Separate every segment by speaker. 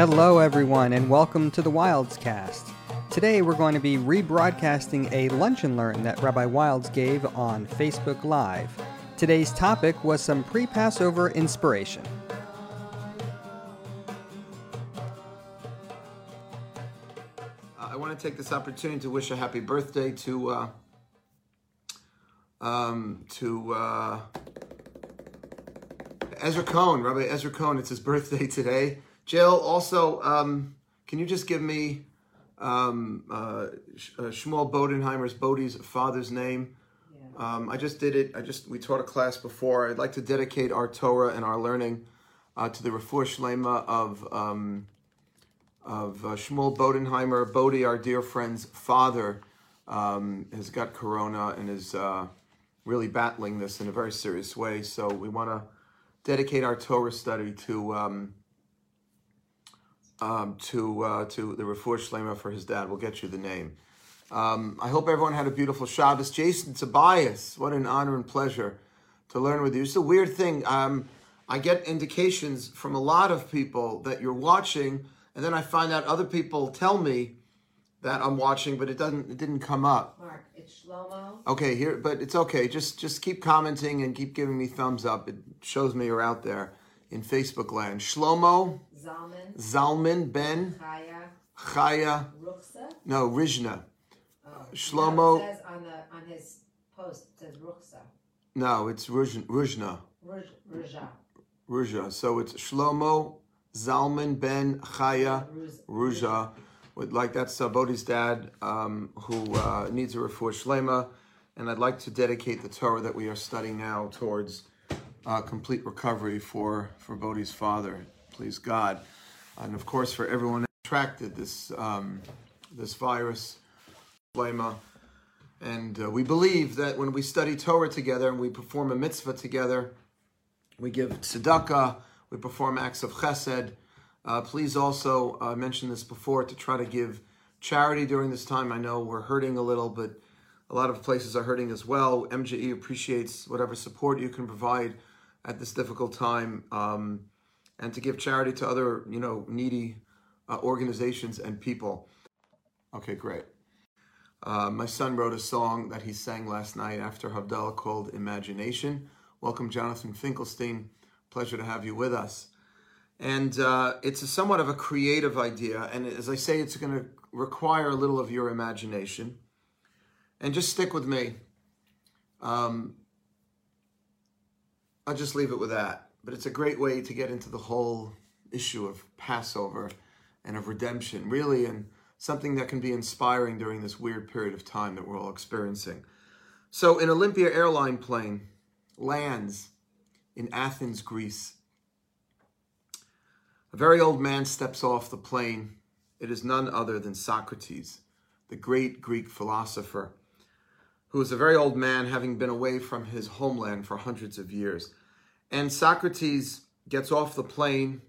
Speaker 1: Hello, everyone, and welcome to the Wildes Cast. Today, we're going to be rebroadcasting a lunch and learn that Rabbi Wildes gave on Facebook Live. Today's topic was some pre Passover inspiration.
Speaker 2: Uh, I want to take this opportunity to wish a happy birthday to uh, um, to uh, Ezra Cohen, Rabbi Ezra Cohen. It's his birthday today. Jill, also, um, can you just give me um, uh, uh, Shmuel Bodenheimer's Bodhi's father's name? Um, I just did it. I just we taught a class before. I'd like to dedicate our Torah and our learning uh, to the Refuah Shlema of um, of uh, Shmuel Bodenheimer. Bodhi, our dear friend's father, um, has got corona and is uh, really battling this in a very serious way. So we want to dedicate our Torah study to um, um, to uh, to the Refuah Shlema for his dad. We'll get you the name. Um, I hope everyone had a beautiful Shabbos. Jason Tobias, what an honor and pleasure to learn with you. It's a weird thing. Um, I get indications from a lot of people that you're watching, and then I find out other people tell me that I'm watching, but it doesn't. It didn't come up.
Speaker 3: Mark, it's Shlomo.
Speaker 2: Okay, here, but it's okay. Just just keep commenting and keep giving me thumbs up. It shows me you're out there in Facebook land. Shlomo
Speaker 3: Zalman.
Speaker 2: Zalman Ben
Speaker 3: Chaya.
Speaker 2: Chaya.
Speaker 3: Ruchsa.
Speaker 2: No, Rijna.
Speaker 3: Oh,
Speaker 2: Shlomo-
Speaker 3: says on the on his post it says Ruchsa.
Speaker 2: No, it's Ruj- Rujna.
Speaker 3: Ruj, Ruja.
Speaker 2: Ruja. So it's Shlomo Zalman Ben Chaya Ruja. Like that's uh, Bodhi's dad, um, who uh, needs a refuah shlema, and I'd like to dedicate the Torah that we are studying now towards uh, complete recovery for for Bodhi's father. Please God, and of course for everyone attracted this um, this virus, shlema. And uh, we believe that when we study Torah together and we perform a mitzvah together, we give tzedakah, we perform acts of chesed. Uh, please also uh, mention this before to try to give charity during this time. I know we're hurting a little, but a lot of places are hurting as well. MJE appreciates whatever support you can provide at this difficult time, um, and to give charity to other, you know, needy uh, organizations and people. Okay, great. Uh, my son wrote a song that he sang last night after Havdalah called Imagination. Welcome, Jonathan Finkelstein. Pleasure to have you with us. And uh, it's somewhat of a creative idea. And as I say, it's going to require a little of your imagination. And just stick with me. Um, I'll just leave it with that. But it's a great way to get into the whole issue of Passover and of redemption, really, and something that can be inspiring during this weird period of time that we're all experiencing. So, an Olympia airline plane lands in Athens, Greece. A very old man steps off the plane. It is none other than Socrates, the great Greek philosopher, who is a very old man, having been away from his homeland for hundreds of years. And Socrates gets off the plane,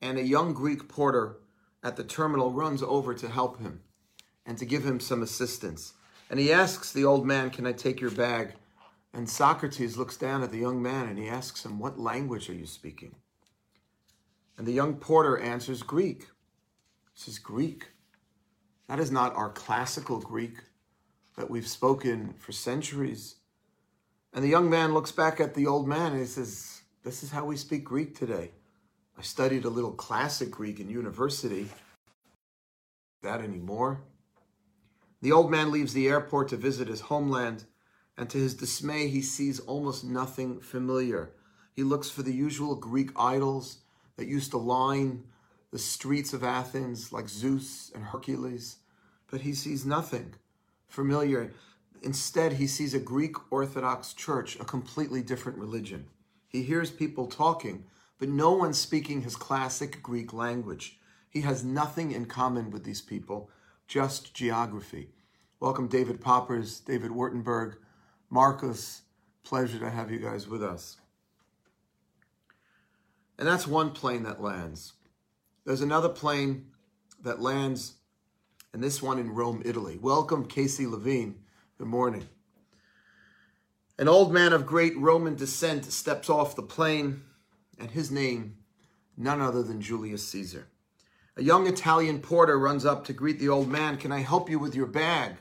Speaker 2: and a young Greek porter at the terminal runs over to help him and to give him some assistance. And he asks the old man, Can I take your bag? And Socrates looks down at the young man and he asks him, What language are you speaking? And the young porter answers, Greek. He says, Greek? That is not our classical Greek that we've spoken for centuries. And the young man looks back at the old man and he says, This is how we speak Greek today. I studied a little classic Greek in university. That anymore? The old man leaves the airport to visit his homeland, and to his dismay, he sees almost nothing familiar. He looks for the usual Greek idols that used to line the streets of Athens, like Zeus and Hercules, but he sees nothing familiar. Instead, he sees a Greek Orthodox church, a completely different religion. He hears people talking, but no one speaking his classic Greek language. He has nothing in common with these people, just geography. Welcome, David Poppers, David Wurtenberg, Marcus. Pleasure to have you guys with us. And that's one plane that lands. There's another plane that lands, and this one in Rome, Italy. Welcome, Casey Levine. Good morning. An old man of great Roman descent steps off the plane, and his name, none other than Julius Caesar. A young Italian porter runs up to greet the old man. Can I help you with your bag?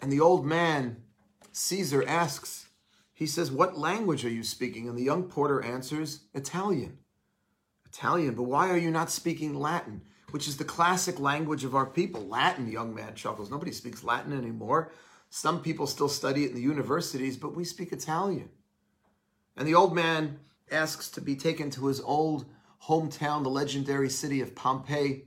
Speaker 2: And the old man, Caesar, asks, he says, What language are you speaking? And the young porter answers, Italian. Italian, but why are you not speaking Latin, which is the classic language of our people? Latin, young man chuckles. Nobody speaks Latin anymore. Some people still study it in the universities, but we speak Italian. And the old man asks to be taken to his old hometown, the legendary city of Pompeii.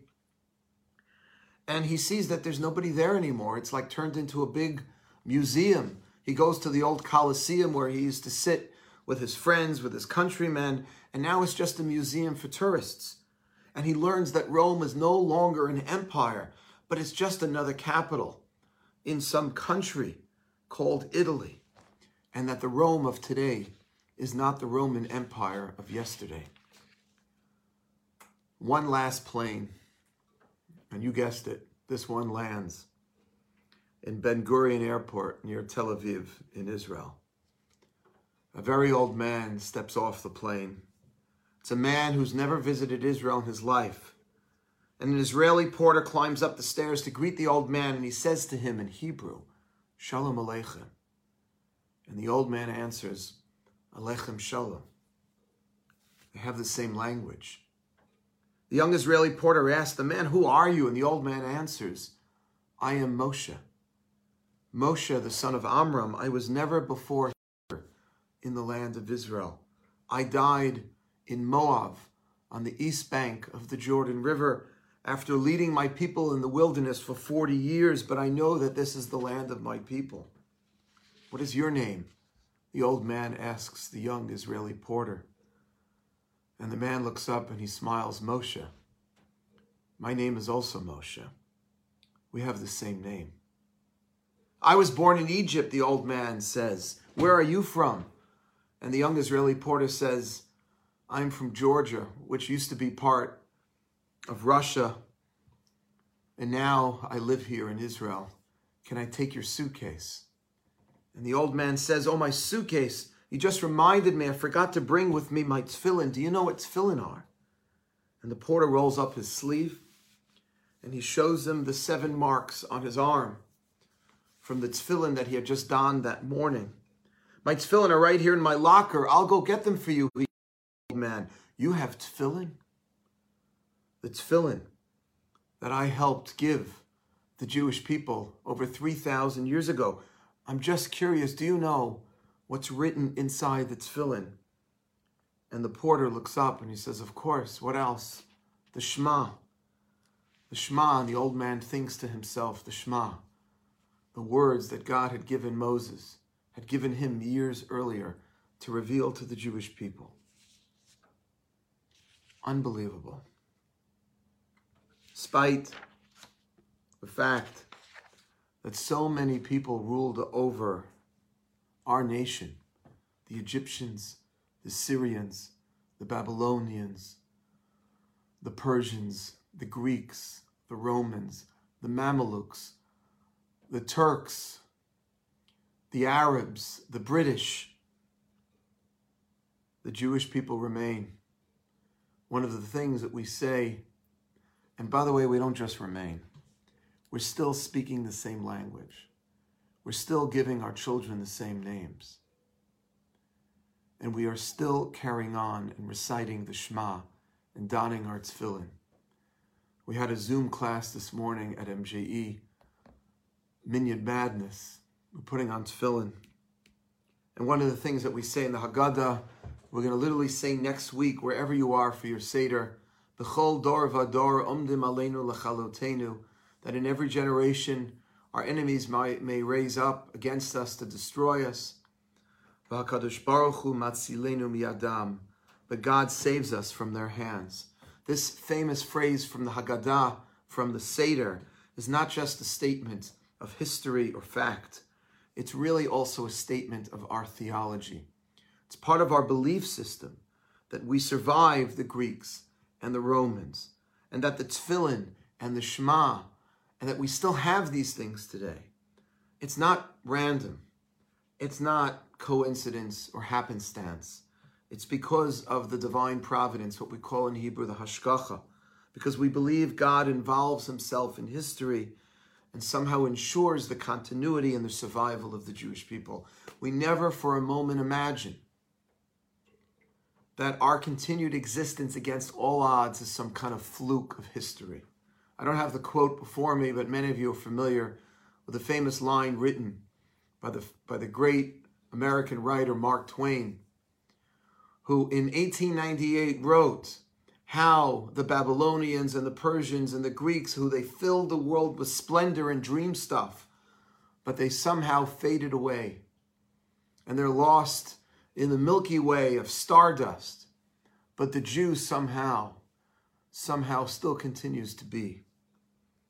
Speaker 2: And he sees that there's nobody there anymore. It's like turned into a big museum. He goes to the old Colosseum where he used to sit with his friends, with his countrymen, and now it's just a museum for tourists. And he learns that Rome is no longer an empire, but it's just another capital in some country called Italy, and that the Rome of today is not the Roman Empire of yesterday. One last plane, and you guessed it, this one lands in Ben Gurion Airport near Tel Aviv in Israel. A very old man steps off the plane. It's a man who's never visited Israel in his life. And an Israeli porter climbs up the stairs to greet the old man, and he says to him in Hebrew, Shalom Aleichem. And the old man answers, Aleichem Shalom. They have the same language. The young Israeli porter asks the man, Who are you? And the old man answers, I am Moshe. Moshe, the son of Amram, I was never before here in the land of Israel. I died in Moab on the east bank of the Jordan River after leading my people in the wilderness for 40 years, but I know that this is the land of my people. What is your name? The old man asks the young Israeli porter. And the man looks up and he smiles, Moshe. My name is also Moshe. We have the same name. I was born in Egypt, the old man says. Where are you from? And the young Israeli porter says, I'm from Georgia, which used to be part of Russia. And now I live here in Israel. Can I take your suitcase? And the old man says, Oh, my suitcase. You just reminded me I forgot to bring with me my tefillin. Do you know what tefillin are? And the porter rolls up his sleeve and he shows them the seven marks on his arm from the tefillin that he had just donned that morning. My tefillin are right here in my locker. I'll go get them for you, old man. You have tefillin? The tefillin that I helped give the Jewish people over 3,000 years ago. I'm just curious, do you know what's written inside the tefillin? And the porter looks up and he says, Of course, what else? The Shema. The Shema, and the old man thinks to himself, The Shema, the words that God had given Moses, had given him years earlier to reveal to the Jewish people. Unbelievable. Despite the fact that so many people ruled over our nation the Egyptians, the Syrians, the Babylonians, the Persians, the Greeks, the Romans, the Mamelukes, the Turks, the Arabs, the British, the Jewish people remain. One of the things that we say, and by the way, we don't just remain, we're still speaking the same language. We're still giving our children the same names. And we are still carrying on and reciting the Shema and donning our tefillin. We had a Zoom class this morning at MJE, Minyan Madness. We're putting on tefillin. And one of the things that we say in the Haggadah, we're going to literally say next week, wherever you are for your Seder, B'chol dor vador umdim aleinu lechalotenu, that in every generation our enemies might, may raise up against us to destroy us. V'hakadosh baruch hu matzilenu miyadam, but God saves us from their hands. This famous phrase from the Haggadah, from the Seder, is not just a statement of history or fact. It's really also a statement of our theology. It's part of our belief system that we survived the Greeks and the Romans, and that the Tefillin and the Shema, and that we still have these things today. It's not random. It's not coincidence or happenstance. It's because of the divine providence, what we call in Hebrew the hashgacha, because we believe God involves himself in history and somehow ensures the continuity and the survival of the Jewish people. We never for a moment imagine that our continued existence against all odds is some kind of fluke of history. I don't have the quote before me, but many of you are familiar with the famous line written by the, by the great American writer Mark Twain, who in 1898 wrote how the Babylonians and the Persians and the Greeks, who they filled the world with splendor and dream stuff, but they somehow faded away. And they're lost in the Milky Way of stardust. But the Jew somehow, somehow still continues to be.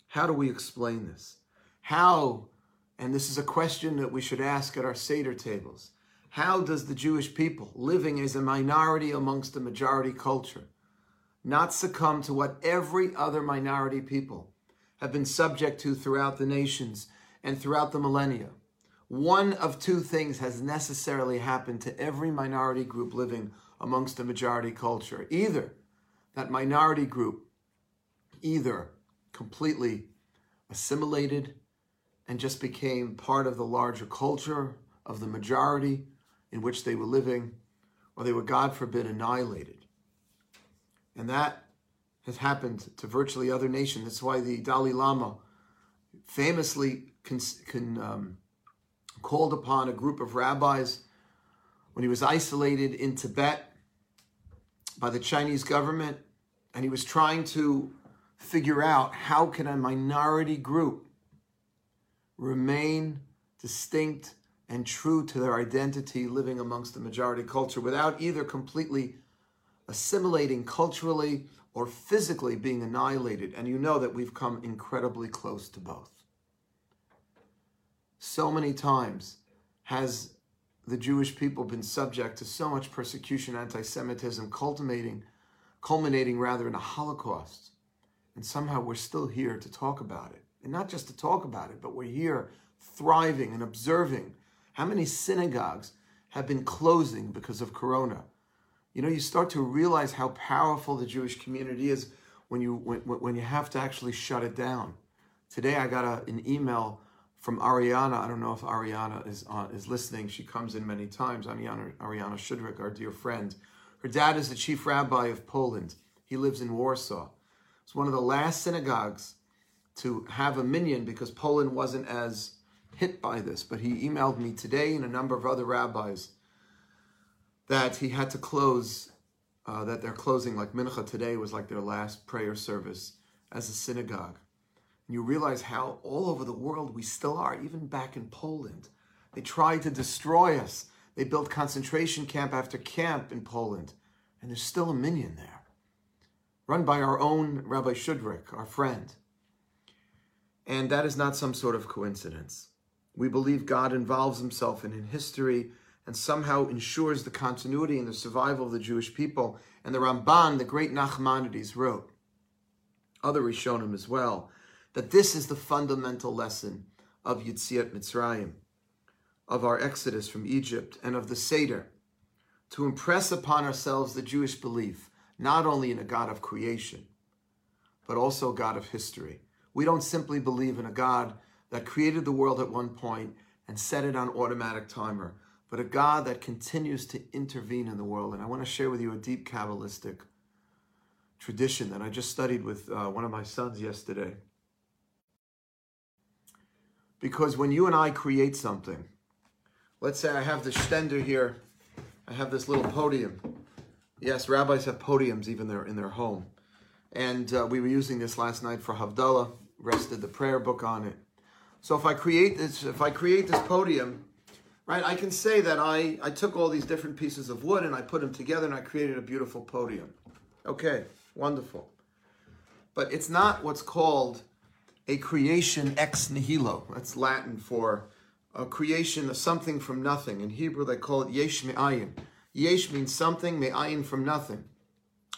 Speaker 2: How do we explain this? How, and this is a question that we should ask at our Seder tables, how does the Jewish people, living as a minority amongst a majority culture, not succumb to what every other minority people have been subject to throughout the nations and throughout the millennia? One of two things has necessarily happened to every minority group living amongst a majority culture. Either that minority group either completely assimilated and just became part of the larger culture of the majority in which they were living, or they were, God forbid, annihilated. And that has happened to virtually other nations. That's why the Dalai Lama famously can, um, called upon a group of rabbis when he was isolated in Tibet by the Chinese government, and he was trying to figure out how can a minority group remain distinct and true to their identity living amongst the majority culture without either completely assimilating culturally or physically being annihilated. And you know that we've come incredibly close to both. So many times has the Jewish people been subject to so much persecution, anti Semitism, culminating, culminating rather in a Holocaust. And somehow we're still here to talk about it. And not just to talk about it, but we're here thriving and observing how many synagogues have been closing because of Corona. You know, you start to realize how powerful the Jewish community is when you when, when you have to actually shut it down. Today I got a, an email from Ariana. I don't know if Ariana is is listening. She comes in many times. Ariana Ariana Schudrich, our dear friend. Her dad is the chief rabbi of Poland. He lives in Warsaw. It's one of the last synagogues to have a minyan because Poland wasn't as hit by this. But he emailed me today and a number of other rabbis that he had to close, uh, that they're closing, like Mincha today was like their last prayer service as a synagogue. And you realize how all over the world we still are, even back in Poland. They tried to destroy us. They built concentration camp after camp in Poland, and there's still a minyan there, run by our own Rabbi Schudrich, our friend. And that is not some sort of coincidence. We believe God involves himself in history and somehow ensures the continuity and the survival of the Jewish people. And the Ramban, the great Nachmanides, wrote, other Rishonim as well, that this is the fundamental lesson of Yetziat Mitzrayim, of our exodus from Egypt, and of the Seder, to impress upon ourselves the Jewish belief, not only in a God of creation, but also a God of history. We don't simply believe in a God that created the world at one point and set it on automatic timer, but a God that continues to intervene in the world. And I want to share with you a deep Kabbalistic tradition that I just studied with uh, one of my sons yesterday. Because when you and I create something, let's say I have the stender here, I have this little podium. Yes, rabbis have podiums even there in their home. And uh, we were using this last night for Havdalah, rested the prayer book on it. So if I create this, if I create this podium, right, I can say that I, I took all these different pieces of wood and I put them together and I created a beautiful podium. Okay, wonderful. But it's not what's called a creation ex nihilo. That's Latin for a creation of something from nothing. In Hebrew, they call it yesh me'ayin. Yesh means something, me'ayin from nothing.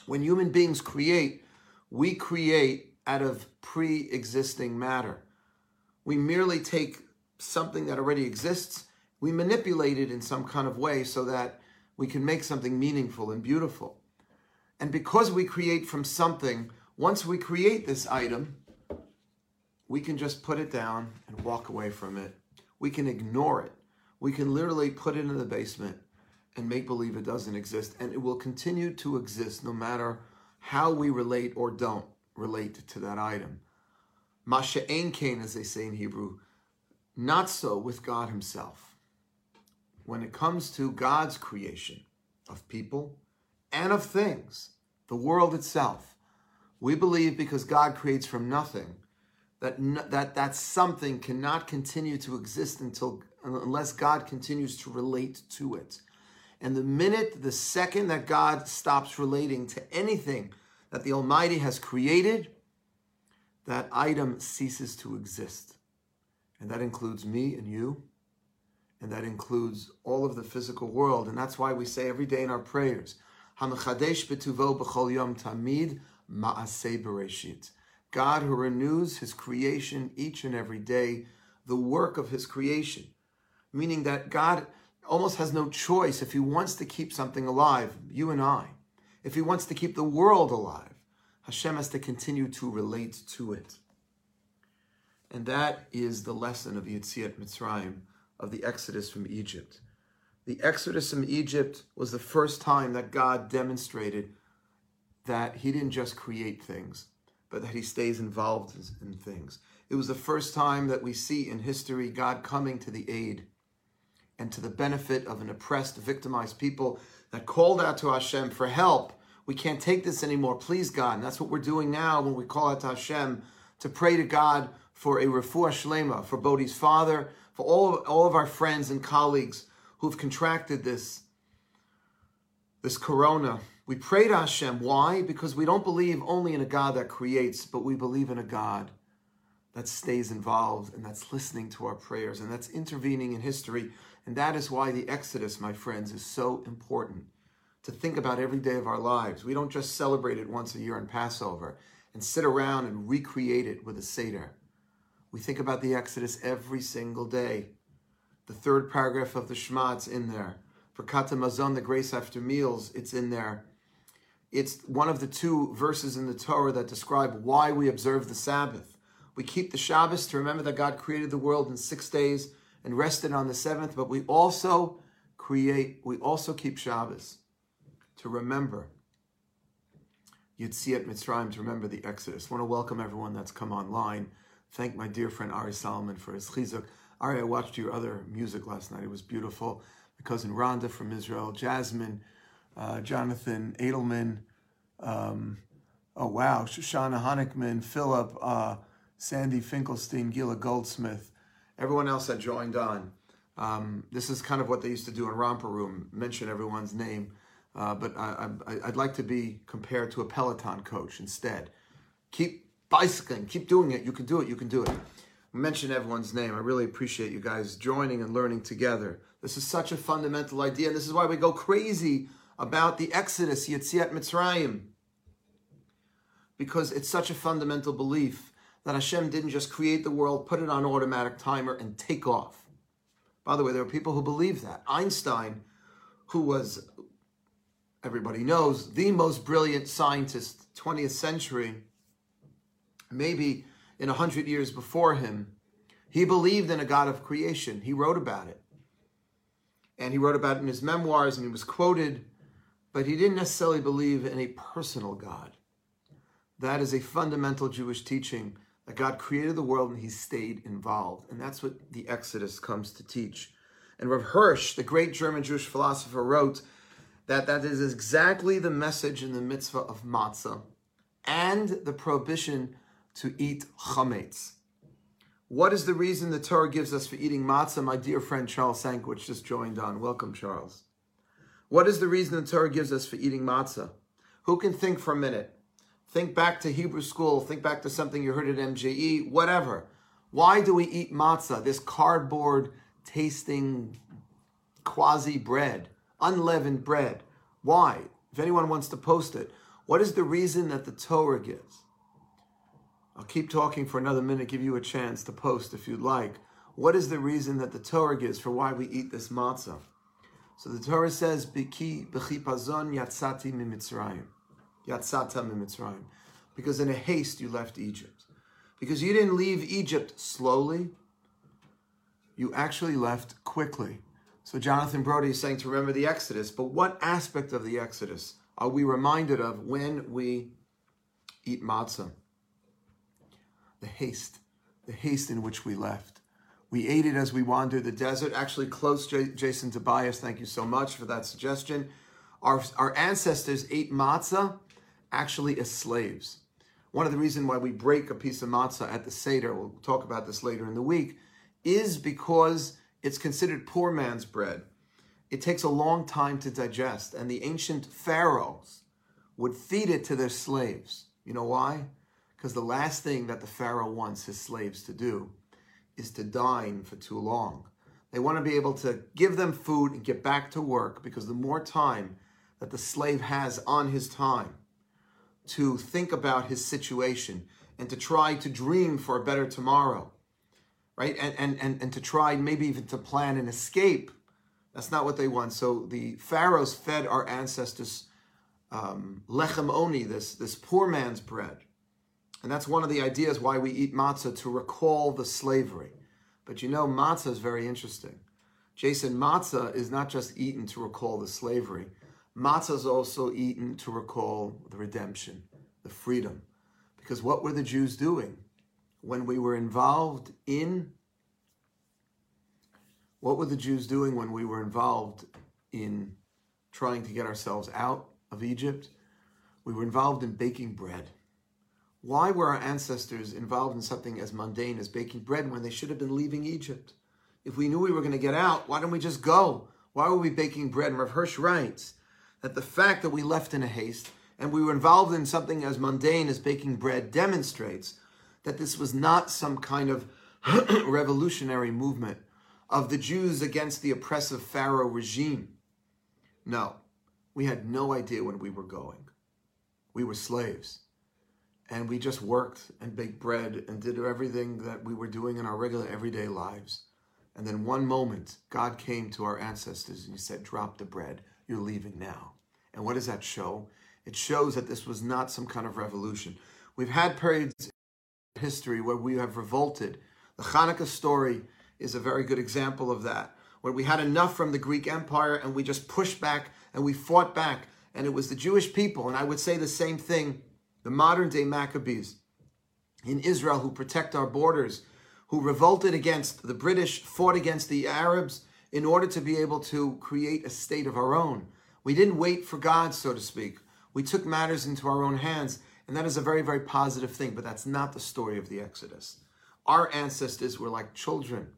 Speaker 2: When human beings create, we create out of pre-existing matter. We merely take something that already exists, we manipulate it in some kind of way so that we can make something meaningful and beautiful. And because we create from something, Once we create this item, we can just put it down and walk away from it. We can ignore it. We can literally put it in the basement and make believe it doesn't exist, and it will continue to exist no matter how we relate or don't relate to that item. Masha ein kain, as they say in Hebrew, not so with God Himself. When it comes to God's creation of people and of things, the world itself, we believe because God creates from nothing that that that something cannot continue to exist until unless God continues to relate to it. And the minute, the second that God stops relating to anything that the Almighty has created, that item ceases to exist. And that includes me and you, and that includes all of the physical world. And that's why we say every day in our prayers, Hamachadesh betuvo b'chol yom tamid ma'aseh bereshit. God who renews his creation each and every day, the work of his creation. Meaning that God almost has no choice if he wants to keep something alive, you and I. If he wants to keep the world alive, Hashem has to continue to relate to it. And that is the lesson of Yetziat Mitzrayim, of the Exodus from Egypt. The Exodus from Egypt was the first time that God demonstrated that He didn't just create things, but that He stays involved in things. It was the first time that we see in history God coming to the aid and to the benefit of an oppressed, victimized people that called out to Hashem for help. We can't take this anymore. Please, God. And that's what we're doing now when we call out to Hashem to pray to God for a refuah shlema, for Bodhi's father, for all of, all of our friends and colleagues who've contracted this, this corona. We pray to Hashem. Why? Because we don't believe only in a God that creates, but we believe in a God that stays involved and that's listening to our prayers and that's intervening in history. And that is why the Exodus, my friends, is so important to think about every day of our lives. We don't just celebrate it once a year in Passover and sit around and recreate it with a Seder. We think about the Exodus every single day. The third paragraph of the Shema, in there. Birkat Hamazon, the grace after meals, it's in there. It's one of the two verses in the Torah that describe why we observe the Sabbath. We keep the Shabbos to remember that God created the world in six days and rested on the seventh, but we also create, we also keep Shabbos to remember Yetziat Mitzrayim, to remember the Exodus. I want to welcome everyone that's come online thank my dear friend Ari Solomon for his chizuk. Ari, I watched your other music last night. It was beautiful. My cousin Rhonda from Israel, Jasmine, uh, Jonathan Edelman, um, oh wow, Shoshana Honickman, Philip, uh, Sandy Finkelstein, Gila Goldsmith, everyone else that joined on. Um, this is kind of what they used to do in Romper Room, mention everyone's name. Uh, but I, would like to be compared to a Peloton coach instead. Keep bicycling. Keep doing it. You can do it. You can do it. Mention everyone's name. I really appreciate you guys joining and learning together. This is such a fundamental idea, and this is why we go crazy about the Exodus, Yetziat Mitzrayim, because it's such a fundamental belief that Hashem didn't just create the world, put it on automatic timer, and take off. By the way, there are people who believe that. Einstein, who was, everybody knows, the most brilliant scientist 20th century, maybe in a hundred years before him, he believed in a God of creation. He wrote about it. And he wrote about it in his memoirs and he was quoted, but he didn't necessarily believe in a personal God. That is a fundamental Jewish teaching that God created the world and he stayed involved. And that's what the Exodus comes to teach. And Rav Hirsch, the great German Jewish philosopher, wrote that that is exactly the message in the mitzvah of matzah and the prohibition to eat chametz. What is the reason the Torah gives us for eating matzah? My dear friend Charles Sankwich just joined on. Welcome, Charles. What is the reason the Torah gives us for eating matzah? Who can think for a minute? Think back to Hebrew school, think back to something you heard at MJE, whatever. Why do we eat matzah, this cardboard tasting quasi bread, unleavened bread? Why? If anyone wants to post it, what is the reason that the Torah gives? I'll keep talking for another minute, give you a chance to post if you'd like. What is the reason that the Torah gives for why we eat this matzah? So the Torah says, "Biki b'chipazon yatzati mimitzrayim." Yatzata mimitzrayim. Because in a haste you left Egypt. Because you didn't leave Egypt slowly, you actually left quickly. So Jonathan Brody is saying to remember the Exodus, but what aspect of the Exodus are we reminded of when we eat matzah? The haste, the haste in which we left. We ate it as we wandered the desert. Actually, close, J- Jason Tobias, thank you so much for that suggestion. Our, our ancestors ate matzah actually as slaves. One of the reasons why we break a piece of matzah at the Seder, we'll talk about this later in the week, is because it's considered poor man's bread. It takes a long time to digest, and the ancient pharaohs would feed it to their slaves. You know why? Because the last thing that the pharaoh wants his slaves to do is to dine for too long. They want to be able to give them food and get back to work because the more time that the slave has on his time to think about his situation and to try to dream for a better tomorrow, right? And, and, and, and to try maybe even to plan an escape. That's not what they want. So the pharaohs fed our ancestors um, lechem oni, this, this poor man's bread. And that's one of the ideas why we eat matzah to recall the slavery. But you know, matzah is very interesting. Jason, matzah is not just eaten to recall the slavery. Matzah is also eaten to recall the redemption, the freedom. Because what were the Jews doing when we were involved in? What were the Jews doing when we were involved in trying to get ourselves out of Egypt? We were involved in baking bread. Why were our ancestors involved in something as mundane as baking bread when they should have been leaving Egypt? If we knew we were going to get out, why didn't we just go? Why were we baking bread? And Rav Hirsch writes that the fact that we left in a haste and we were involved in something as mundane as baking bread demonstrates that this was not some kind of revolutionary movement of the Jews against the oppressive Pharaoh regime. No, we had no idea when we were going. We were slaves. And we just worked and baked bread and did everything that we were doing in our regular everyday lives. And then one moment, God came to our ancestors and He said, Drop the bread. You're leaving now. And what does that show? It shows that this was not some kind of revolution. We've had periods in history where we have revolted. The Hanukkah story is a very good example of that, where we had enough from the Greek Empire and we just pushed back and we fought back. And it was the Jewish people, and I would say the same thing, the modern day Maccabees in Israel who protect our borders, who revolted against the British, fought against the Arabs in order to be able to create a state of our own. We didn't wait for God, so to speak. We took matters into our own hands, and that is a very, very positive thing, but that's not the story of the Exodus. Our ancestors were like children.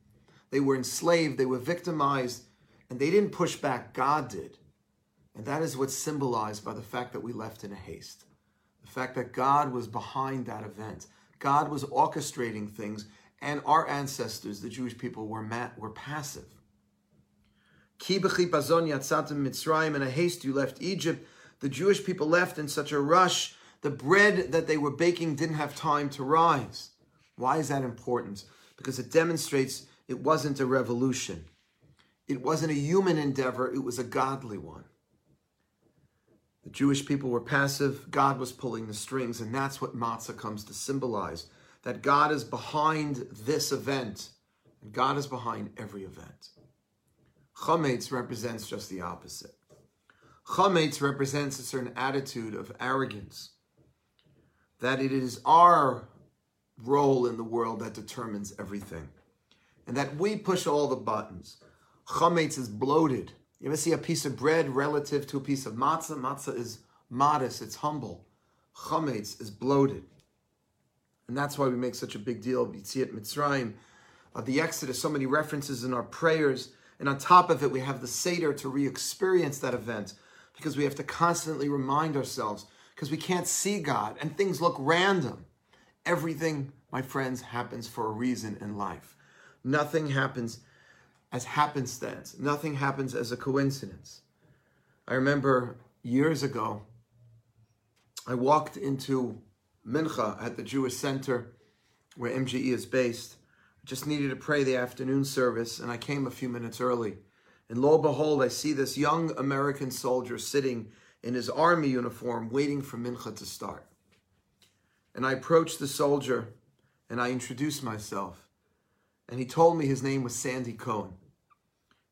Speaker 2: They were enslaved, they were victimized, and they didn't push back. God did. And that is what's symbolized by the fact that we left in a haste. The fact that God was behind that event. God was orchestrating things, and our ancestors, the Jewish people, were, were passive. Ki yatzatim Mitzrayim, in a haste you left Egypt. The Jewish people left in such a rush. The bread that they were baking didn't have time to rise. Why is that important? Because it demonstrates it wasn't a revolution. It wasn't a human endeavor, it was a godly one. The Jewish people were passive, God was pulling the strings, and that's what matzah comes to symbolize that God is behind this event, and God is behind every event. Chametz represents just the opposite. Chametz represents a certain attitude of arrogance, that it is our role in the world that determines everything, and that we push all the buttons. Chametz is bloated. You ever see a piece of bread relative to a piece of matzah? Matzah is modest, it's humble. Chametz is bloated. And that's why we make such a big deal. Yetziat Mitzrayim, of the Exodus, so many references in our prayers. And on top of it, we have the Seder to re experience that event because we have to constantly remind ourselves because we can't see God and things look random. Everything, my friends, happens for a reason in life. Nothing happens as happenstance, nothing happens as a coincidence. I remember years ago, I walked into Mincha at the Jewish Center where MJE is based. I just needed to pray the afternoon service, and I came a few minutes early. And lo and behold, I see this young American soldier sitting in his army uniform waiting for Mincha to start. And I approached the soldier and I introduced myself. And he told me his name was Sandy Cohen.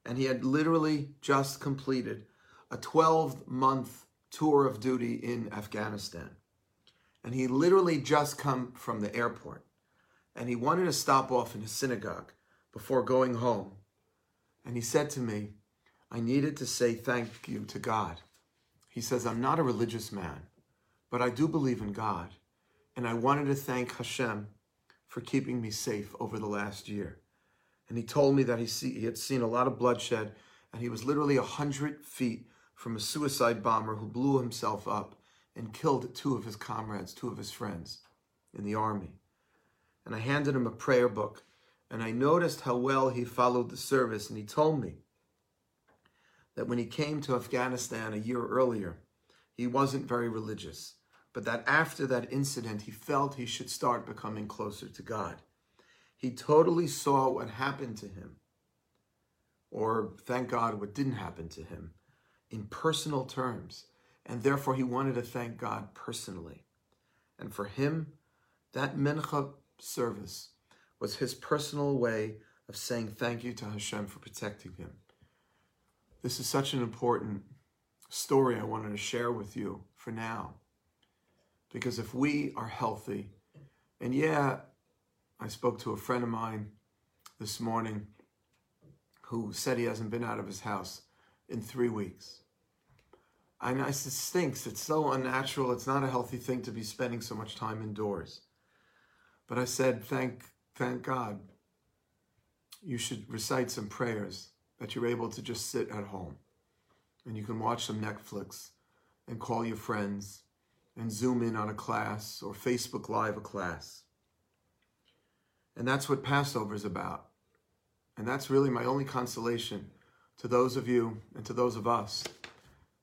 Speaker 2: And he had literally just completed a 12 month tour of duty in Afghanistan. And he literally just come from the airport. And he wanted to stop off in a synagogue before going home. And he said to me, I needed to say thank you to God. He says, I'm not a religious man, but I do believe in God. And I wanted to thank Hashem for keeping me safe over the last year. And he told me that he, see, he had seen a lot of bloodshed, and he was literally a hundred feet from a suicide bomber who blew himself up and killed two of his comrades, two of his friends in the army. And I handed him a prayer book, and I noticed how well he followed the service, and he told me that when he came to Afghanistan a year earlier, he wasn't very religious, but that after that incident, he felt he should start becoming closer to God. He totally saw what happened to him, or thank God, what didn't happen to him, in personal terms. And therefore, he wanted to thank God personally. And for him, that mincha service was his personal way of saying thank you to Hashem for protecting him. This is such an important story I wanted to share with you for now. Because if we are healthy, and yeah, I spoke to a friend of mine this morning who said he hasn't been out of his house in three weeks. And I it stinks. It's so unnatural. It's not a healthy thing to be spending so much time indoors. But I said, thank, thank God. You should recite some prayers that you're able to just sit at home and you can watch some Netflix and call your friends and zoom in on a class or Facebook Live a class. And that's what Passover is about. And that's really my only consolation to those of you and to those of us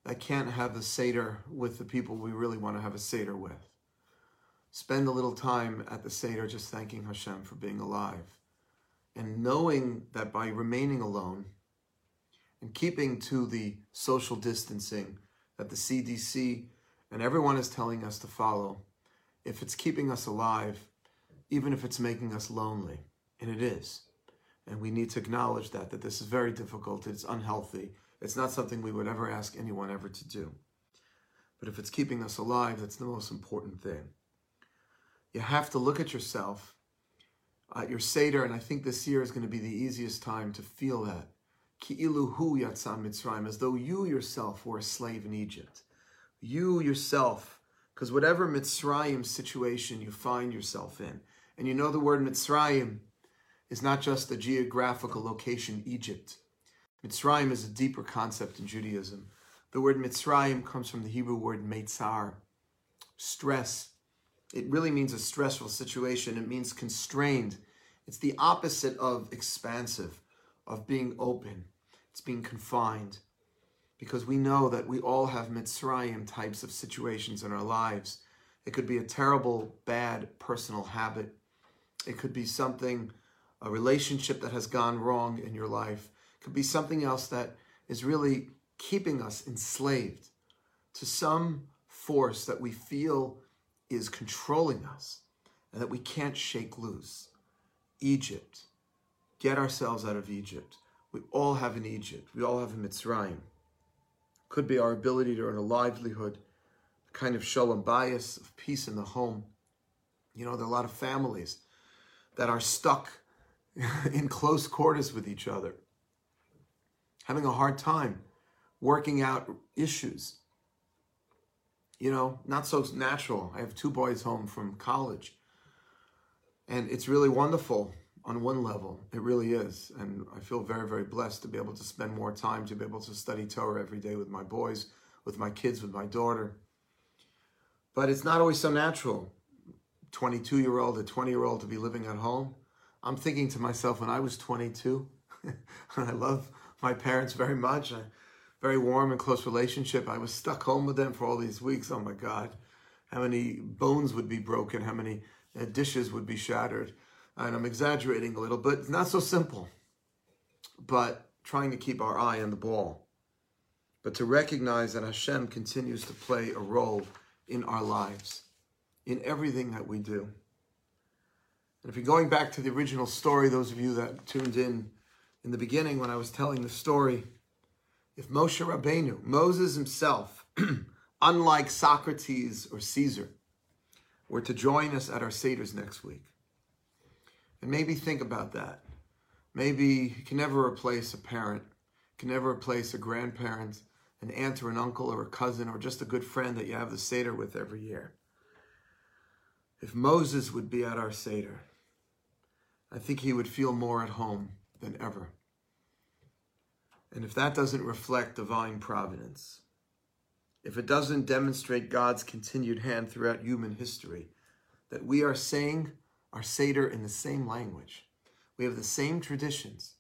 Speaker 2: that can't have a Seder with the people we really want to have a Seder with. Spend a little time at the Seder just thanking Hashem for being alive and knowing that by remaining alone and keeping to the social distancing that the CDC and everyone is telling us to follow, if it's keeping us alive, even if it's making us lonely, and it is, and we need to acknowledge that, that this is very difficult, it's unhealthy, it's not something we would ever ask anyone ever to do. But if it's keeping us alive, that's the most important thing. You have to look at yourself, at your Seder, and I think this year is going to be the easiest time to feel that. Ki'ilu hu yatzam Mitzrayim, as though you yourself were a slave in Egypt. You yourself, because whatever Mitzrayim situation you find yourself in, and you know the word Mitzrayim is not just a geographical location, Egypt. Mitzrayim is a deeper concept in Judaism. The word Mitzrayim comes from the Hebrew word Meitzar, stress. It really means a stressful situation. It means constrained. It's the opposite of expansive, of being open. It's being confined. Because we know that we all have Mitzrayim types of situations in our lives. It could be a terrible, bad personal habit. It could be something, a relationship that has gone wrong in your life It could be something else that is really keeping us enslaved to some force that we feel is controlling us and that we can't shake loose. Egypt. Get ourselves out of Egypt. We all have an Egypt. We all have a Mitzrayim. Could be our ability to earn a livelihood, a kind of shalom bayis of peace in the home. You know, there are a lot of families that are stuck in close quarters with each other having a hard time working out issues. You know, not so natural. I have two boys home from college. And it's really wonderful on one level. It really is. And I feel very, very blessed to be able to spend more time, to be able to study Torah every day with my boys, with my kids, with my daughter. But it's not always so natural. 22 year old, a 20 year old to be living at home. I'm thinking to myself when I was 22, and I love my parents very much. A very warm and close relationship. I was stuck home with them for all these weeks. Oh my God. How many bones would be broken? How many uh, dishes would be shattered? And I'm exaggerating a little, but it's not so simple. But trying to keep our eye on the ball. But to recognize that Hashem continues to play a role in our lives. In everything that we do. And if you're going back to the original story, those of you that tuned in in the beginning when I was telling the story, if Moshe Rabbeinu, Moses himself, unlike Socrates or Caesar, were to join us at our Seder's next week, and maybe think about that. Maybe you can never replace a parent, can never replace a grandparent, an aunt or an uncle or a cousin or just a good friend that you have the Seder with every year. If Moses would be at our Seder, I think he would feel more at home than ever. And if that doesn't reflect divine providence, if it doesn't demonstrate God's continued hand throughout human history, that we are saying our Seder in the same language, we have the same traditions,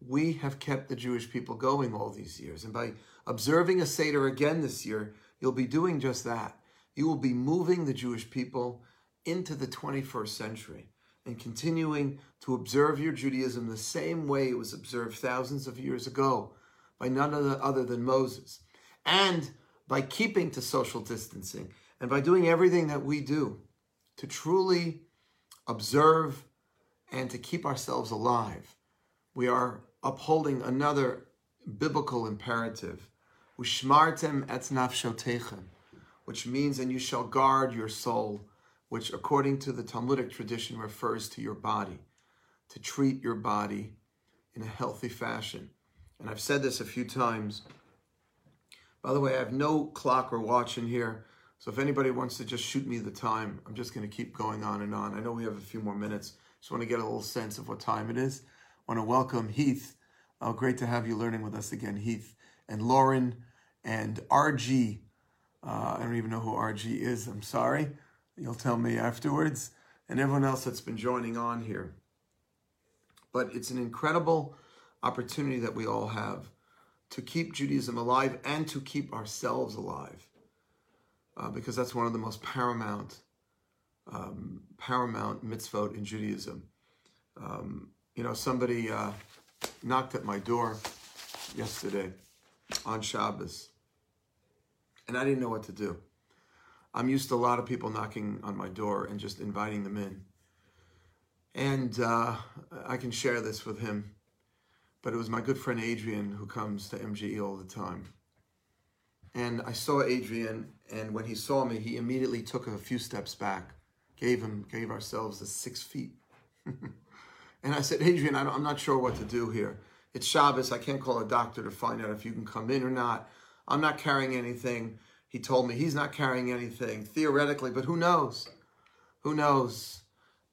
Speaker 2: we have kept the Jewish people going all these years. And by observing a Seder again this year, you'll be doing just that. You will be moving the Jewish people into the 21st century and continuing to observe your Judaism the same way it was observed thousands of years ago by none other than Moses. And by keeping to social distancing and by doing everything that we do to truly observe and to keep ourselves alive, we are upholding another biblical imperative. Ushmartem et nafshotechem, which means, and you shall guard your soul which according to the Talmudic tradition refers to your body, to treat your body in a healthy fashion. And I've said this a few times. By the way, I have no clock or watch in here, so if anybody wants to just shoot me the time, I'm just going to keep going on and on. I know we have a few more minutes. Just want to get a little sense of what time it is. I want to welcome Heath. Oh, great to have you learning with us again, Heath, and Lauren, and RG. Uh, I don't even know who RG is. I'm sorry. You'll tell me afterwards, and everyone else that's been joining on here. But it's an incredible opportunity that we all have to keep Judaism alive and to keep ourselves alive, uh, because that's one of the most paramount, um, paramount mitzvot in Judaism. Um, you know, somebody uh, knocked at my door yesterday on Shabbos, and I didn't know what to do. I'm used to a lot of people knocking on my door and just inviting them in. And uh, I can share this with him. But it was my good friend Adrian who comes to MJE all the time. And I saw Adrian, and when he saw me, he immediately took a few steps back, gave him, gave ourselves the six feet. and I said, Adrian, I am not sure what to do here. It's Shabbos. I can't call a doctor to find out if you can come in or not. I'm not carrying anything. He told me he's not carrying anything theoretically, but who knows? Who knows?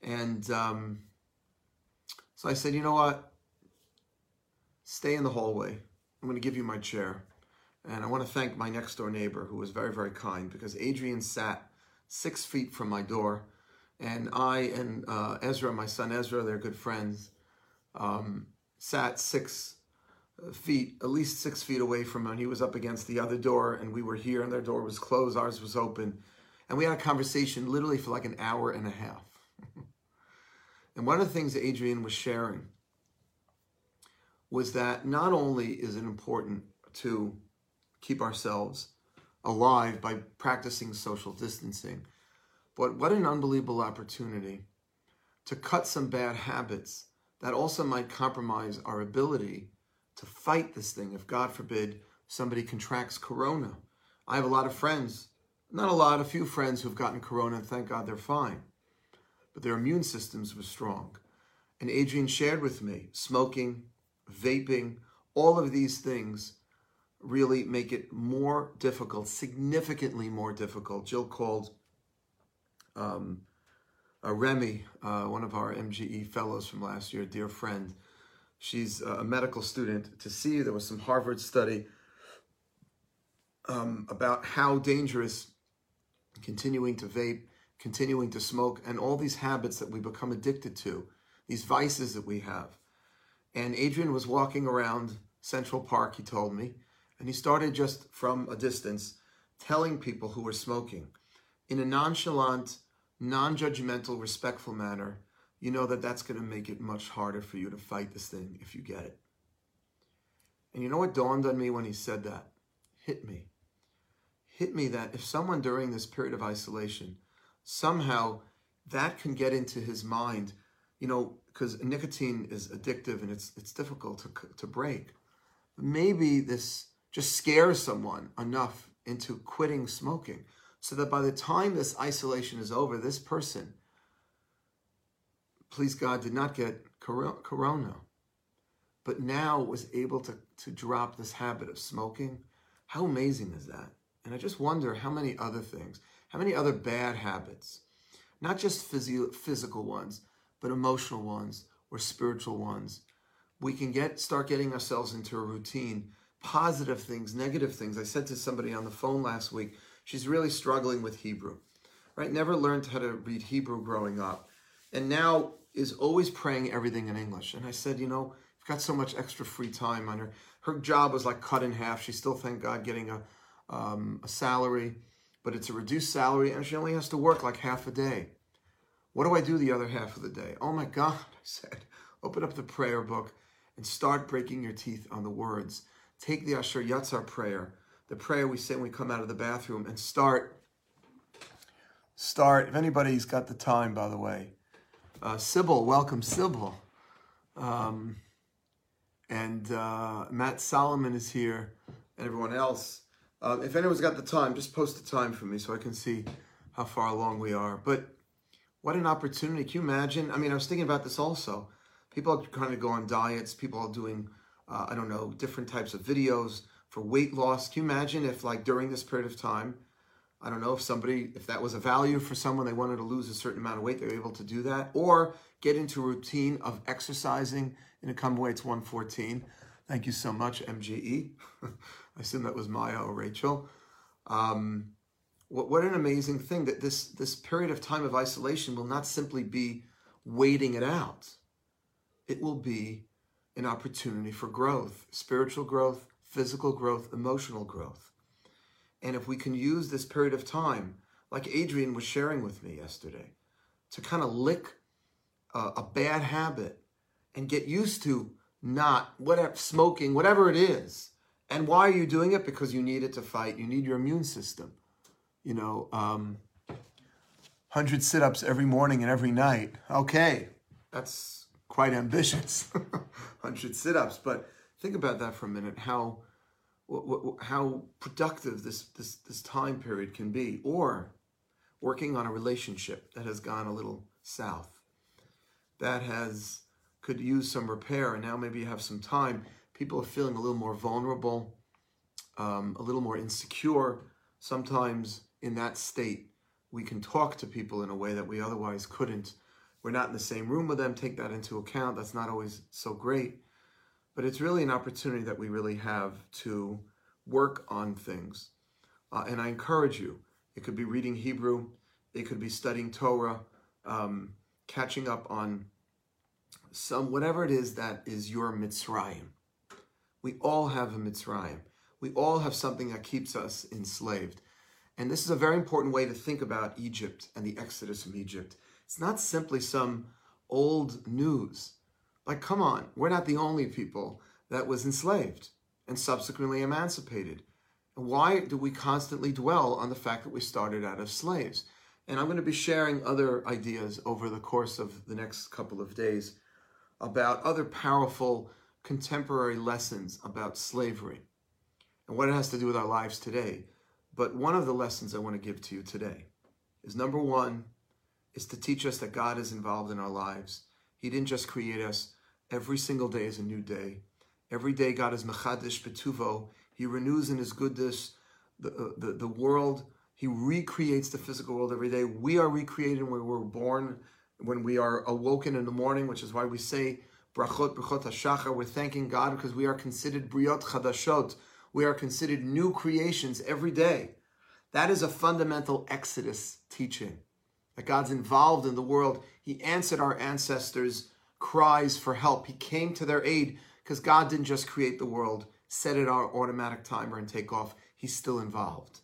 Speaker 2: And um, so I said, you know what? Stay in the hallway. I'm going to give you my chair. And I want to thank my next door neighbor who was very, very kind because Adrian sat six feet from my door. And I and uh, Ezra, my son Ezra, they're good friends, um, sat six feet, at least six feet away from him. He was up against the other door, and we were here, and their door was closed, ours was open. And we had a conversation literally for like an hour and a half. and one of the things that Adrian was sharing was that not only is it important to keep ourselves alive by practicing social distancing, but what an unbelievable opportunity to cut some bad habits that also might compromise our ability to fight this thing if, God forbid, somebody contracts corona. I have a lot of friends, not a lot, a few friends who've gotten corona, and thank God they're fine. But their immune systems were strong. And Adrian shared with me smoking, vaping, all of these things really make it more difficult, significantly more difficult. Jill called um, uh, Remy, uh, one of our MJE fellows from last year, dear friend, She's a medical student to see. There was some Harvard study um, about how dangerous continuing to vape, continuing to smoke, and all these habits that we become addicted to, these vices that we have. And Adrian was walking around Central Park, he told me, and he started just from a distance telling people who were smoking in a nonchalant, non judgmental, respectful manner you know that that's going to make it much harder for you to fight this thing if you get it. And you know what dawned on me when he said that? Hit me. Hit me that if someone during this period of isolation somehow that can get into his mind, you know, because nicotine is addictive and it's it's difficult to to break. Maybe this just scares someone enough into quitting smoking so that by the time this isolation is over, this person, please God, did not get corona, but now was able to, to drop this habit of smoking. How amazing is that? And I just wonder how many other things, how many other bad habits, not just physio- physical ones, but emotional ones or spiritual ones, we can get start getting ourselves into a routine positive things, negative things. I said to somebody on the phone last week, she's really struggling with Hebrew, right? Never learned how to read Hebrew growing up, and now is always praying everything in English. And I said, you know, I've got so much extra free time on her. Her job was like cut in half. She's still, thank God, getting a um, a salary, but it's a reduced salary, and she only has to work like half a day. What do I do the other half of the day? Oh my God, I said, open up the prayer book and start breaking your teeth on the words take the Asher Yatzar prayer, the prayer we say when we come out of the bathroom, and start. Start. If anybody's got the time, by the way, uh, Sybil, welcome, Sybil. Um, and uh, Matt Solomon is here, and everyone else. Uh, if anyone's got the time, just post the time for me so I can see how far along we are. But what an opportunity. Can you imagine? I mean, I was thinking about this also. People are kind of go on diets, people are doing uh, I don't know, different types of videos for weight loss. Can you imagine if, like, during this period of time, I don't know if somebody, if that was a value for someone, they wanted to lose a certain amount of weight, they're able to do that, or get into a routine of exercising in a come weights 114. Thank you so much, MJE. I assume that was Maya or Rachel. Um, what, what an amazing thing that this this period of time of isolation will not simply be waiting it out. It will be an opportunity for growth spiritual growth, physical growth, emotional growth. And if we can use this period of time, like Adrian was sharing with me yesterday, to kind of lick a, bad habit and get used to not whatever smoking, whatever it is. And why are you doing it? Because you need it to fight. You need your immune system. You know, um, 100 sit ups every morning and every night. Okay, that's quite ambitious, 100 sit-ups. But think about that for a minute, how how productive this, this, this time period can be. Or working on a relationship that has gone a little south, that has could use some repair, and now maybe you have some time. People are feeling a little more vulnerable, um, a little more insecure. Sometimes in that state, we can talk to people in a way that we otherwise couldn't we're not in the same room with them. Take that into account. That's not always so great. But it's really an opportunity that we really have to work on things. Uh, and I encourage you, it could be reading Hebrew, it could be studying Torah, um, catching up on some, whatever it is that is your Mitzrayim. We all have a Mitzrayim. We all have something that keeps us enslaved. And this is a very important way to think about Egypt and the exodus from Egypt. It's not simply some old news. Like, come on, we're not the only people that was enslaved and subsequently emancipated. Why do we constantly dwell on the fact that we started out as slaves? And I'm going to be sharing other ideas over the course of the next couple of days about other powerful contemporary lessons about slavery and what it has to do with our lives today. But one of the lessons I want to give to you today is number one, is to teach us that God is involved in our lives. He didn't just create us. Every single day is a new day. Every day God is mechadish betuvo. He renews in his goodness the, uh, the, the world. He recreates the physical world every day. We are recreated when we're born, when we are awoken in the morning, which is why we say brachot, brachot hashachar. We're thanking God because we are considered briot chadashot. We are considered new creations every day. That is a fundamental Exodus teaching that God's involved in the world. He answered our ancestors' cries for help. He came to their aid because God didn't just create the world, set it our automatic timer and take off. He's still involved.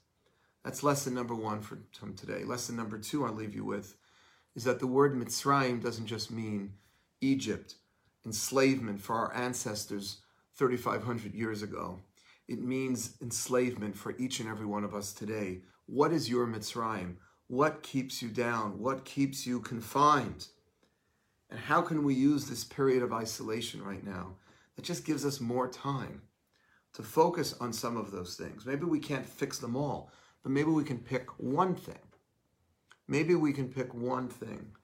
Speaker 2: That's lesson number one for, today. Lesson number two I'll leave you with is that the word Mitzrayim doesn't just mean Egypt, enslavement for our ancestors 3,500 years ago. It means enslavement for each and every one of us today. What is your Mitzrayim? What keeps you down? What keeps you confined? And how can we use this period of isolation right now that just gives us more time to focus on some of those things? Maybe we can't fix them all, but maybe we can pick one thing. Maybe we can pick one thing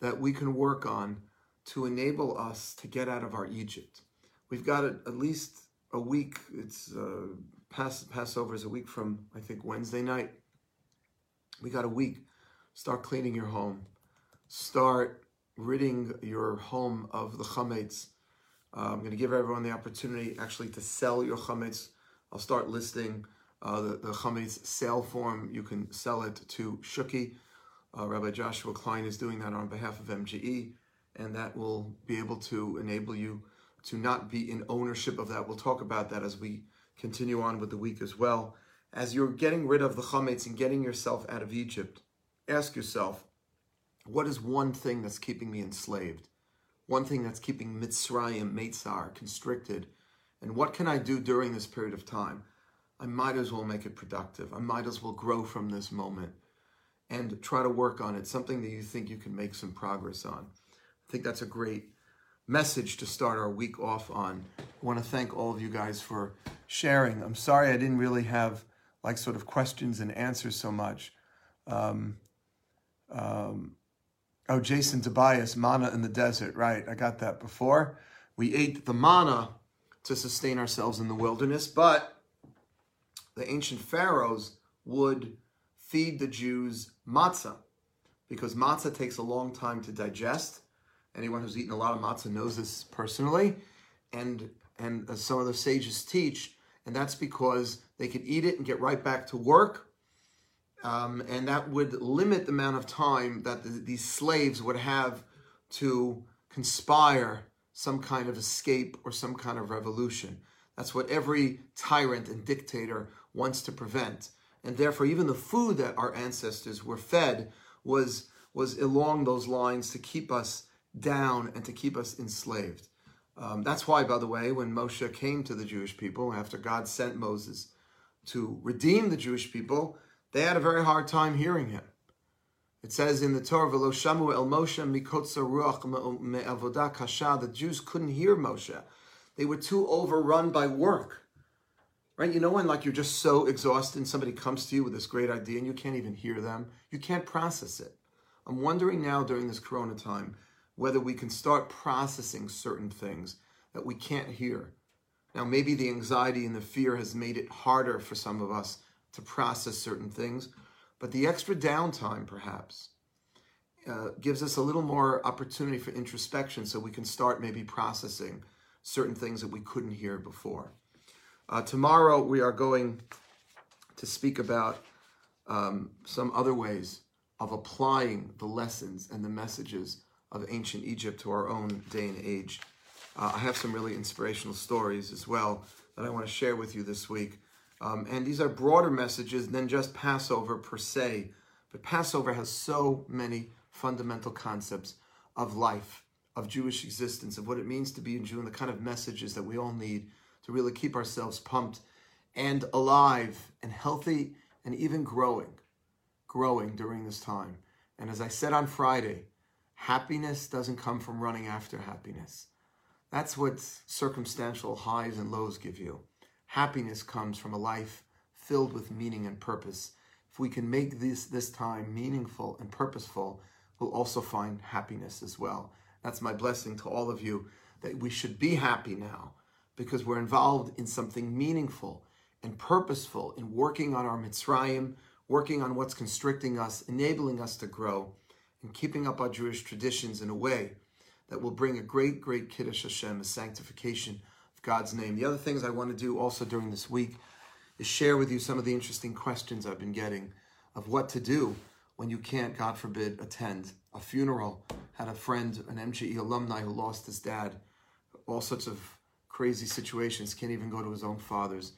Speaker 2: that we can work on to enable us to get out of our Egypt. We've got at least a week. It's uh, Pass, Passover is a week from I think Wednesday night. We got a week. Start cleaning your home. Start ridding your home of the chametz. Uh, I'm going to give everyone the opportunity actually to sell your chametz. I'll start listing uh, the, the chametz sale form. You can sell it to Shuki. Uh, Rabbi Joshua Klein is doing that on behalf of MJE, and that will be able to enable you to not be in ownership of that. We'll talk about that as we continue on with the week as well. As you're getting rid of the chametz and getting yourself out of Egypt, ask yourself, what is one thing that's keeping me enslaved? One thing that's keeping Mitzrayim, Meitzar, constricted? And what can I do during this period of time? I might as well make it productive. I might as well grow from this moment and try to work on it, something that you think you can make some progress on. I think that's a great message to start our week off on. I want to thank all of you guys for sharing. I'm sorry I didn't really have like sort of questions and answers so much. Um, um, oh, Jason Tobias, manna in the desert. Right, I got that before. We ate the manna to sustain ourselves in the wilderness, but the ancient pharaohs would feed the Jews matzah because matzah takes a long time to digest Anyone who's eaten a lot of matzah knows this personally, and and some of the sages teach, and that's because they could eat it and get right back to work, um, and that would limit the amount of time that the, these slaves would have to conspire some kind of escape or some kind of revolution. That's what every tyrant and dictator wants to prevent. And therefore, even the food that our ancestors were fed was, was along those lines to keep us down and to keep us enslaved. Um, that's why, by the way, when Moshe came to the Jewish people after God sent Moses to redeem the Jewish people, they had a very hard time hearing him. It says in the Torah, "V'lo shamu el Moshe mikotza ruach me'avodah kasha." The Jews couldn't hear Moshe; they were too overrun by work. Right? You know when like you're just so exhausted, and somebody comes to you with this great idea, and you can't even hear them. You can't process it. I'm wondering now during this Corona time whether we can start processing certain things that we can't hear. Now, maybe the anxiety and the fear has made it harder for some of us to process certain things, but the extra downtime perhaps uh, gives us a little more opportunity for introspection so we can start maybe processing certain things that we couldn't hear before. Uh, tomorrow, we are going to speak about um, some other ways of applying the lessons and the messages of ancient Egypt to our own day and age. Uh, I have some really inspirational stories as well that I want to share with you this week. Um, and these are broader messages than just Passover per se. But Passover has so many fundamental concepts of life, of Jewish existence, of what it means to be a Jew, and the kind of messages that we all need to really keep ourselves pumped and alive and healthy and even growing, growing during this time. And as I said on Friday, Happiness doesn't come from running after happiness. That's what circumstantial highs and lows give you. Happiness comes from a life filled with meaning and purpose. If we can make this, this time meaningful and purposeful, we'll also find happiness as well. That's my blessing to all of you that we should be happy now because we're involved in something meaningful and purposeful in working on our Mitzrayim, working on what's constricting us, enabling us to grow and keeping up our Jewish traditions in a way that will bring a great, great Kiddush Hashem, a sanctification God's name. The other things I want to do also during this week is share with you some of the interesting questions I've been getting of what to do when you can't, God forbid, attend a funeral. Had a friend, an MJE alumni who lost his dad, all sorts of crazy situations, can't even go to his own father's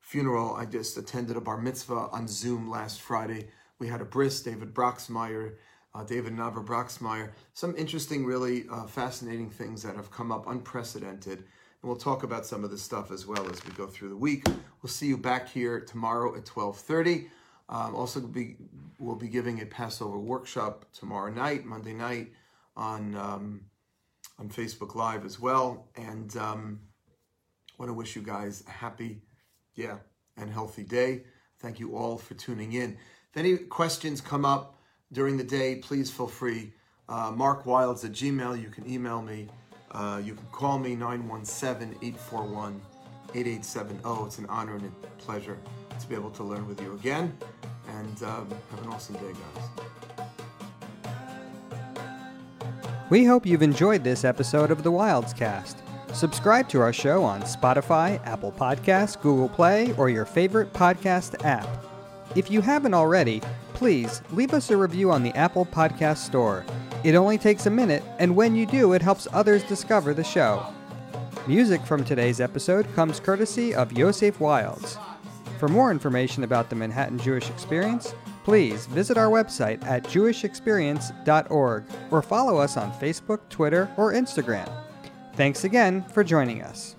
Speaker 2: funeral. I just attended a bar mitzvah on Zoom last Friday. We had a bris, David Broxmeyer uh, David Navar Broxmeyer. Some interesting, really uh, fascinating things that have come up, unprecedented. And we'll talk about some of this stuff as well as we go through the week. We'll see you back here tomorrow at 1230. Um, also be we'll be giving a Passover workshop tomorrow night, Monday night, on um, on Facebook Live as well. And um, want to wish you guys a happy, yeah, and healthy day. Thank you all for tuning in. If any questions come up during the day, please feel free. Uh, Mark Wildes at Gmail. You can email me. Uh, you can call me 917 841 8870. It's an honor and a pleasure to be able to learn with you again. And um, have an awesome day, guys.
Speaker 1: We hope you've enjoyed this episode of the Wildes Cast. Subscribe to our show on Spotify, Apple Podcasts, Google Play, or your favorite podcast app. If you haven't already, please leave us a review on the Apple Podcast Store. It only takes a minute, and when you do, it helps others discover the show. Music from today's episode comes courtesy of Yosef Wildes. For more information about the Manhattan Jewish Experience, please visit our website at jewishexperience.org or follow us on Facebook, Twitter, or Instagram. Thanks again for joining us.